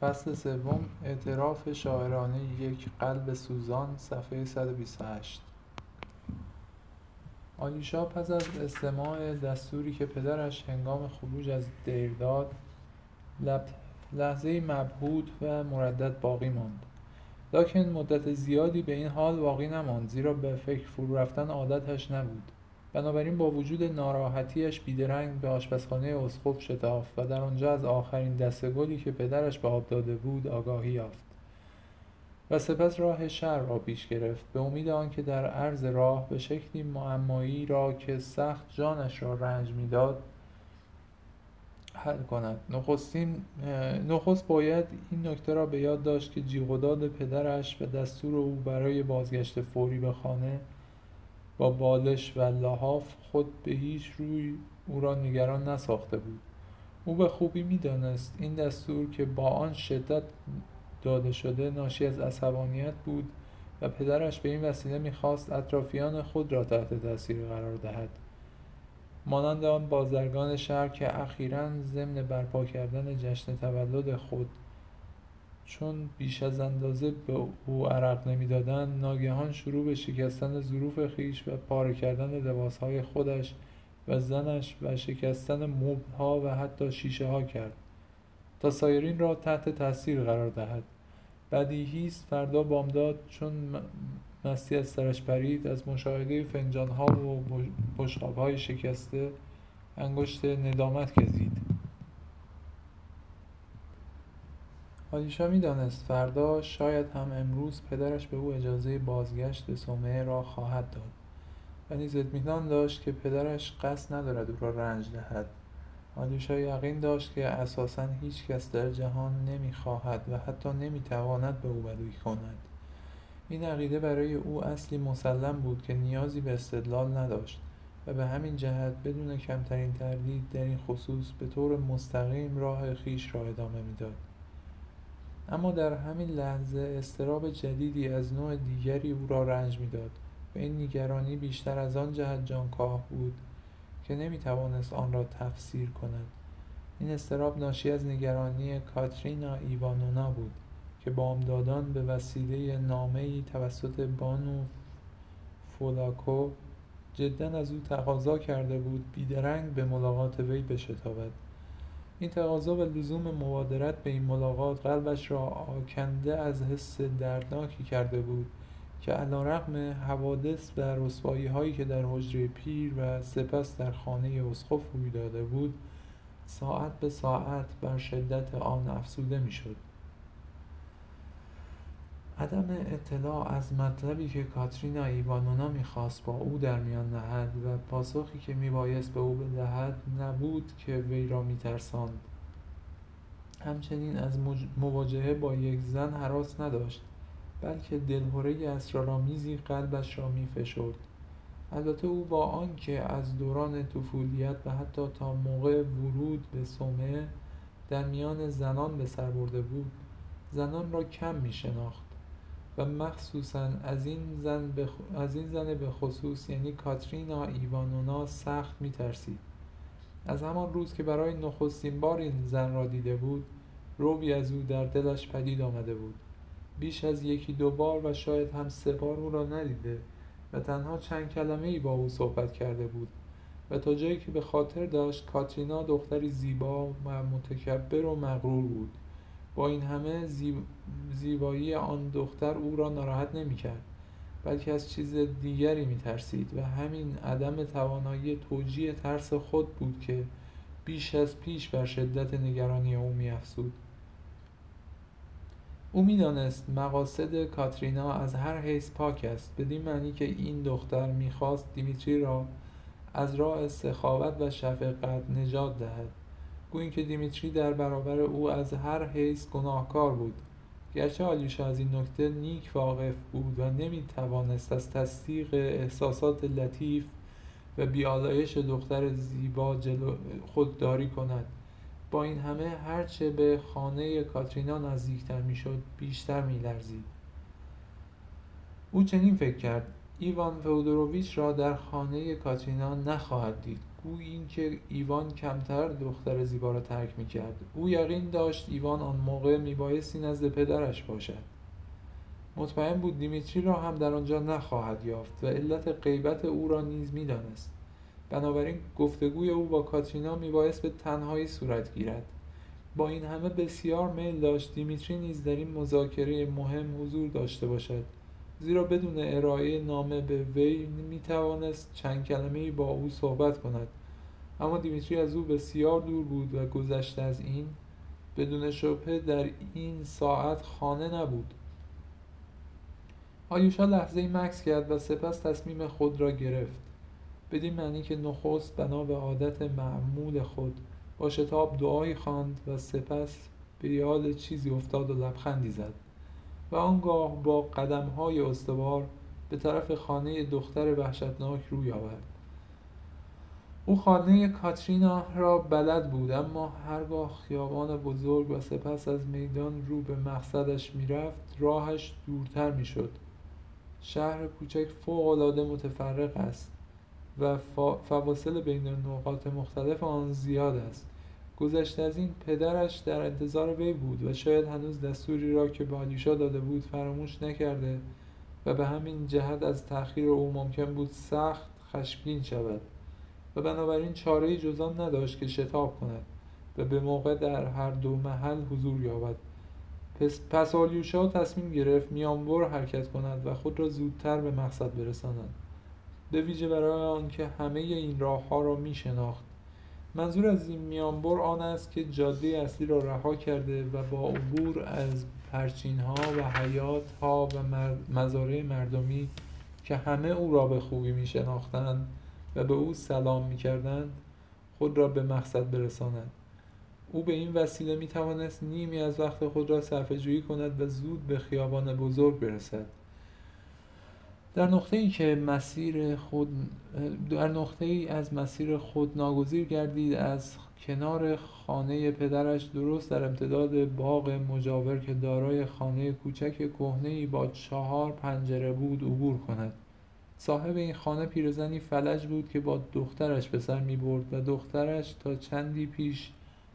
فصل سوم اعتراف شاعرانه یک قلب سوزان صفحه 128 آلیوشا پس از استماع دستوری که پدرش هنگام خروج از دیر داد لحظهای مبهوت و مردد باقی ماند. لکن مدت زیادی به این حال باقی نماند زیرا به فکر فرو رفتن عادتش نبود. بنابراین با وجود ناراحتیش بیدرنگ به آشپزخانه اسقف شتافت و در آنجا از آخرین دسته گلی که پدرش به آب داده بود آگاهی یافت و سپس راه شهر را پیش گرفت. به امید آنکه در عرض راه به شکلی معمایی را که سخت جانش را رنج می‌داد حل کند. نخست باید این نکته را به یاد داشت که جیغ و داد پدرش و دستور او برای بازگشت فوری به خانه با بالش و لحاف خود به هیچ روی او را نگران نساخته بود. او به خوبی می‌دانست این دستور که با آن شدت داده شده ناشی از عصبانیت بود و پدرش به این وسیله می‌خواست اطرافیان خود را تحت تاثیر قرار دهد. مانند آن بازرگان شهر که اخیرا ضمن برپا کردن جشن تولد خود چون بیش از اندازه به او عرق نمی‌دادند ناگهان شروع به شکستن ظروف خویش و پاره کردن لباسهای خودش و زنش و شکستن مبلها و حتی شیشه ها کرد تا سایرین را تحت تاثیر قرار دهد. بدیهی است فردا بامداد چون مستی از سرش پرید. از مشاهده فنجانها و بشقابهای شکسته انگشت ندامت گزید. آلیشا می‌دانست فردا شاید هم امروز پدرش به او اجازه بازگشت به صومعه را خواهد داد. و نیز اطمینان داشت که پدرش قصد ندارد او را رنج دهد. آلیوشا یقین داشت که اساسا هیچکس در جهان نمی‌خواهد و حتی نمی‌تواند به او بدی کند. این عقیده برای او اصلی مسلم بود که نیازی به استدلال نداشت و به همین جهت بدون کمترین تردید در این خصوص به طور مستقیم راه خویش را ادامه می‌داد. اما در همین لحظه اضطراب جدیدی از نوع دیگری او را رنج می‌داد و این نگرانی بیشتر از آن جهت جانکاه بود که نمی‌توانست آن را تفسیر کند. این اضطراب ناشی از نگرانی کاترینا ایوانونا بود که بامدادان به وسیله نامهای توسط بانو فولاکو جدا از او تقاضا کرده بود بیدرنگ به ملاقات وی بشتابد. این تقاضا و لزوم مبادرت به این ملاقات قلبش را آکنده از حس دردناکی کرده بود که علیرغم حوادث و رسواییهایی که در حجره پیر و سپس در خانه اسقف روی داده بود ساعت به ساعت بر شدت آن افزوده می‌شد. عدم اطلاع از مطلبی که کاترینا ایوانونا می‌خواست با او در میان نهد و پاسخی که میبایست به او بدهد نبود که وی را میترساند. همچنین از مواجهه با یک زن هراس نداشت بلکه دلهره اسرارآمیزی قلبش را میفشرد. البته او با آنکه از دوران طفولیت و حتی تا موقع ورود به صومعه در میان زنان به سر برده بود زنان را کم میشناخت. و مخصوصا از این زن به خصوص یعنی کاترینا ایوانونا سخت میترسید. از همان روز که برای نخستین بار این زن را دیده بود رعبی از او در دلش پدید آمده بود. بیش از یکی دو بار و شاید هم سه بار او را ندیده و تنها چند کلمه ای با او صحبت کرده بود. و تا جایی که به خاطر داشت کاترینا دختری زیبا و متکبر و مغرور بود. با این همه زیبایی آن دختر او را ناراحت نمی‌کرد بلکه از چیز دیگری میترسید و همین عدم توانایی توجیه ترس خود بود که بیش از پیش بر شدت نگرانی او میافزود. او می‌دانست مقاصد کاترینا از هر حیث پاک است بدین معنی که این دختر می‌خواست دیمیتری را از راه سخاوت و شفقت نجات دهد. گویی که دیمیتری در برابر او از هر حیث گناهکار بود. گرچه آلیوشا از این نکته نیک واقف بود و نمی‌توانست از تصدیق احساسات لطیف و بیالایش دختر زیبا خودداری کند. با این همه هرچه به خانه کاترینا نزدیکتر می‌شد بیشتر میلرزید. او چنین فکر کرد ایوان فئودورویچ را در خانه کاترینا نخواهد دید. گویی اینکه ایوان کمتر دختر زیبا را ترک می‌کرد. او یقین داشت ایوان آن موقع میبایستی نزد پدرش باشد. مطمئن بود دیمیتری را هم در آنجا نخواهد یافت و علت غیبت او را نیز می‌دانست. بنابراین گفتگوی او با کاترینا میبایست به تنهایی صورت گیرد. با این همه بسیار میل داشت دیمیتری نیز در این مذاکره مهم حضور داشته باشد. زیرا بدون ارائه نامه به وی می‌توانست چند کلمه با او صحبت کند. اما دیمیتری از او بسیار دور بود و گذشته از این بدون شبهه در این ساعت خانه نبود. آیوشا لحظه مکس کرد و سپس تصمیم خود را گرفت. بدین معنی که نخست بنا به عادت معمول خود با شتاب دعایی خواند و سپس به یاد چیزی افتاد و لبخندی زد. و آنگاه با قدمهای استوار به طرف خانه دختر وحشتناک روی آورد. او خانه کاترینا را بلد بود اما هرگاه خیابان بزرگ و سپس از میدان رو به مقصدش می‌رفت راهش دورتر می‌شد. شهر کوچک فوقالعاده متفرق است و فواصل بین نقاط مختلف آن زیاد است. گذشته از این پدرش در انتظار وی بود و شاید هنوز دستوری را که آلیوشا داده بود فراموش نکرده و به همین جهت از تأخیر او ممکن بود سخت خشمگین شود و بنابراین چاره جز آن نداشت که شتاب کند و به موقع در هر دو محل حضور یابد. پس, پس آلیوشا تصمیم گرفت میانبر حرکت کند و خود را زودتر به مقصد برساند. به ویژه برای آنکه همه این راهها را می شناخت منظور از این میانبر آن است که جاده اصلی را رها کرده و با عبور از پرچین ها و حیات ها و مزارع مردمی که همه او را به خوبی می شناختند و به او سلام می کردند خود را به مقصد برساند. او به این وسیله می توانست نیمی از وقت خود را صرفه جویی کند و زود به خیابان بزرگ برسد. در نقطه ای که مسیر خود در نقطه ای از مسیر خود ناگزیر گردید از کنار خانه پدرش درست در امتداد باغ مجاور که دارای خانه کوچک کهنه با چهار پنجره بود عبور کند. صاحب این خانه پیرزنی فلج بود که با دخترش به سر می برد و دخترش تا چندی پیش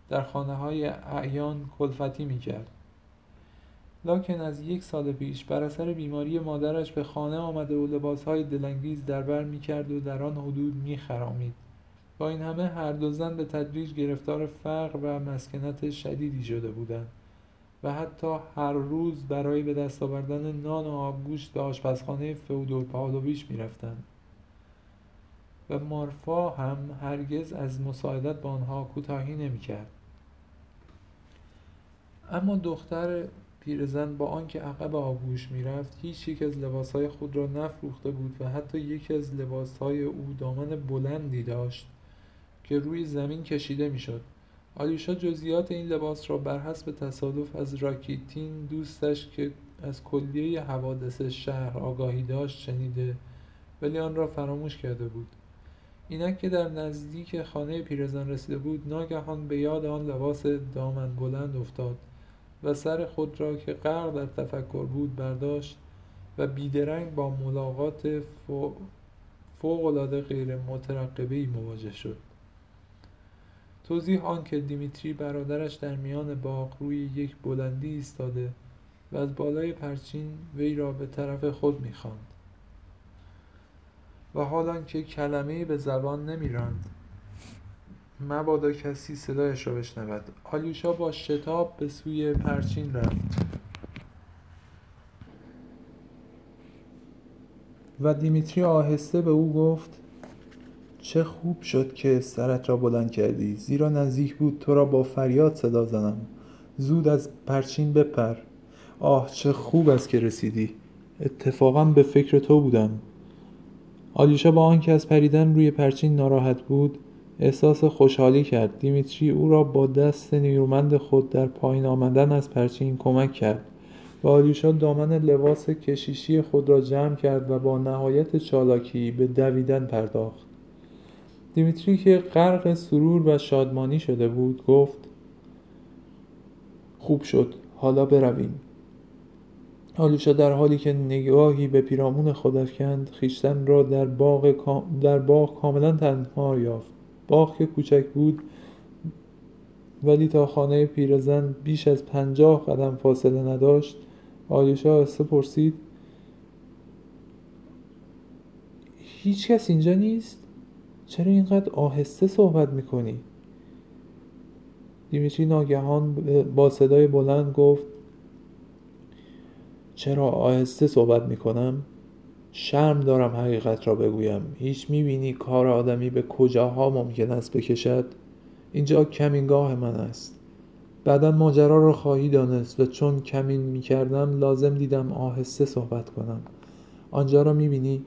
در خانه های اعیان کلفتی می کرد لاکن از یک سال پیش بر اثر بیماری مادرش به خانه آمده و لباسهای دلانگیز در بر می‌کرد و در آن حدود میخرامید. با این همه هر دو زن به تدریج گرفتار فقر و مسکنت شدیدی شده بودند و حتی هر روز برای به دست آوردن نان و آبگوشت به آشپزخانه فئودور پاولویچ می‌رفتند. و مارفا هم هرگز از مساعدت با آنها کوتاهی نمی‌کرد. اما دختر پیرزن با آنکه عقب آغوش می‌رفت هیچ یک از لباسهای خود را نفروخته بود و حتی یکی از لباسهای او دامن بلندی داشت که روی زمین کشیده می‌شد. آلیوشا جزئیات این لباس را بر حسب تصادف از راکیتین دوستش که از کلیه حوادث شهر آگاهی داشت شنیده ولی آن را فراموش کرده بود. اینک که در نزدیک خانه پیرزن رسیده بود ناگهان به یاد آن لباس دامن بلند افتاد. و سر خود را که غرق در تفکر بود برداشت و بیدرنگ با ملاقات فوقالعاده غیر مترقبهای مواجه شد. توضیح آن که دیمیتری برادرش در میان باغ روی یک بلندی ایستاده و از بالای پرچین وی را به طرف خود می‌خواند و حال که کلمهای به زبان نمیراند. مبادا کسی صدایش را بشنود. آلیوشا با شتاب به سوی پرچین رفت. و دیمیتری آهسته به او گفت چه خوب شد که سرت را بلند کردی. زیرا نزدیک بود تو را با فریاد صدا زنم. زود از پرچین بپر. آه چه خوب است که رسیدی. اتفاقا به فکر تو بودم. آلیوشا با آنکه از پریدن روی پرچین ناراحت بود احساس خوشحالی کرد. دیمیتری او را با دست نیرومند خود در پایین آمدن از پرچین کمک کرد. و آلیوشا دامن لباس کشیشی خود را جمع کرد و با نهایت چالاکی به دویدن پرداخت. دیمیتری که غرق سرور و شادمانی شده بود گفت خوب شد. حالا برویم. آلیوشا در حالی که نگاهی به پیرامون خود افکند خویشتن را در باغ, در باغ کاملا تنها یافت. باغ که کوچک بود ولی تا خانه پیرزن بیش از پنجاه قدم فاصله نداشت آلیوشا آهسته پرسید هیچ کس اینجا نیست؟ چرا اینقدر آهسته صحبت می‌کنی؟ دیمیتری ناگهان با صدای بلند گفت چرا آهسته صحبت می‌کنم؟ شرم دارم حقیقت را بگویم. هیچ می‌بینی کار آدمی به کجاها ممکن است بکشد؟ اینجا کمینگاه من است. بعدا ماجرا را خواهی دانست و چون کمین می‌کردم لازم دیدم آهسته صحبت کنم. آنجا را می‌بینی؟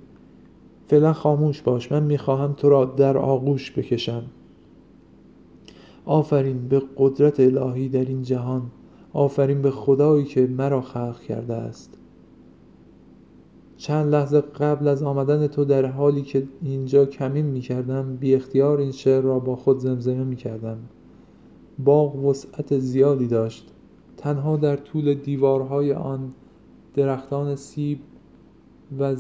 فعلا خاموش باش من می‌خواهم تو را در آغوش بکشم. آفرین به قدرت الهی در این جهان. آفرین به خدایی که مرا خلق کرده است. چند لحظه قبل از آمدن تو در حالی که اینجا کمین می کردم بی اختیار این شعر را با خود زمزمه می کردم باغ وسعت زیادی داشت. تنها در طول دیوارهای آن درختان سیب و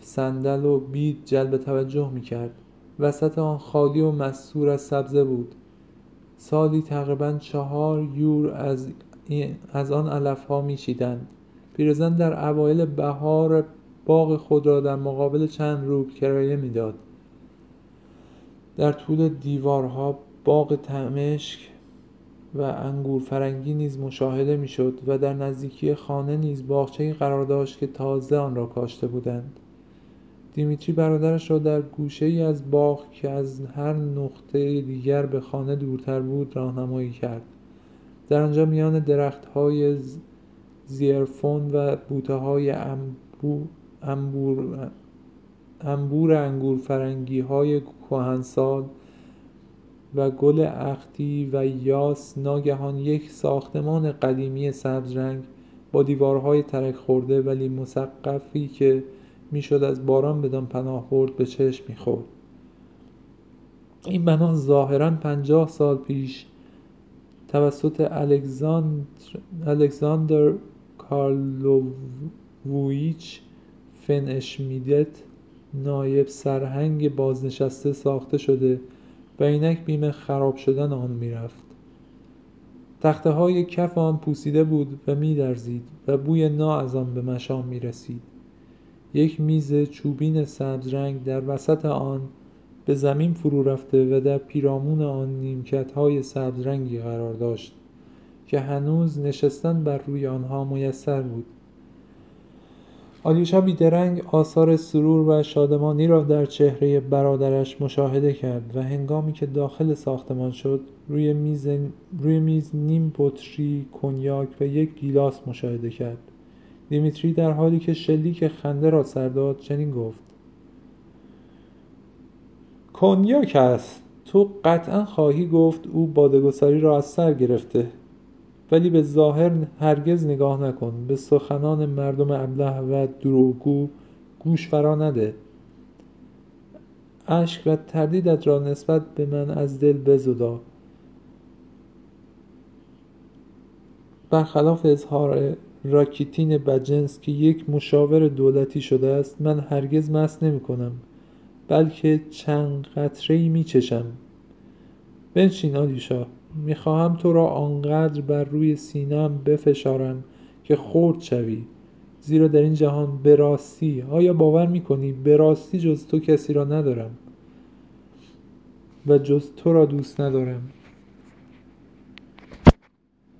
صندل و بید جلب توجه می کرد وسط آن خالی و مستور از سبزه بود. سالی تقریبا چهار یور از, از آن علف ها می شیدند پیرزن در اوایل بهار باغ خود را در مقابل چند روب کرایه می‌داد. در طول دیوارها باغ تمشک و انگور فرنگی نیز مشاهده می‌شد و در نزدیکی خانه نیز باغچه‌ای قرار داشت که تازه آن را کاشته بودند. دیمیتری برادرش را در گوشه ای از باغ که از هر نقطه دیگر به خانه دورتر بود راهنمایی کرد. در آنجا میان درختهای زیرفون و های انبور, انبور انگور فرنگی های کهنسال و گل اختی و یاس ناگهان یک ساختمان قدیمی سبز رنگ با دیوارهای ترک خورده ولی مسقفی که می‌شد از باران بدان پناه برد به چشم می‌خورد. این بنا ظاهرا پنجاه سال پیش توسط الکساندر کارلوویچ اشمیدت نایب سرهنگ بازنشسته ساخته شده و اینک بیم خراب شدن آن می‌رفت تخته های کف آن پوسیده بود و میلرزید و بوی نا از آن به مشام می رسید. یک میز چوبین سبز رنگ در وسط آن به زمین فرو رفته و در پیرامون آن نیمکت های سبز رنگی قرار داشت که هنوز نشستن بر روی آنها میسر بود. آلیوشا بیدرنگ آثار سرور و شادمانی را در چهره برادرش مشاهده کرد و هنگامی که داخل ساختمان شد روی میز, روی میز نیم بطری کنیاک و یک گیلاس مشاهده کرد. دیمیتری در حالی که شلیک خنده را سر داد چنین گفت کنیاک است. تو قطعا خواهی گفت او بادگساری را از سر گرفته. ولی به ظاهر هرگز نگاه نکن. به سخنان مردم ابله و دروغگو گوش فرا نده. اشک و تردیدت را نسبت به من از دل بزدا. برخلاف اظهار راکیتین بجنس که یک مشاور دولتی شده است من هرگز مست نمی کنم بلکه چند قطره ای می چشم. بنشین آلیشا. می‌خواهم تو را آنقدر بر روی سینم بفشارم که خرد شوی. زیرا در این جهان به راستی آیا باور می‌کنی به راستی جز تو کسی را ندارم؟ و جز تو را دوست ندارم.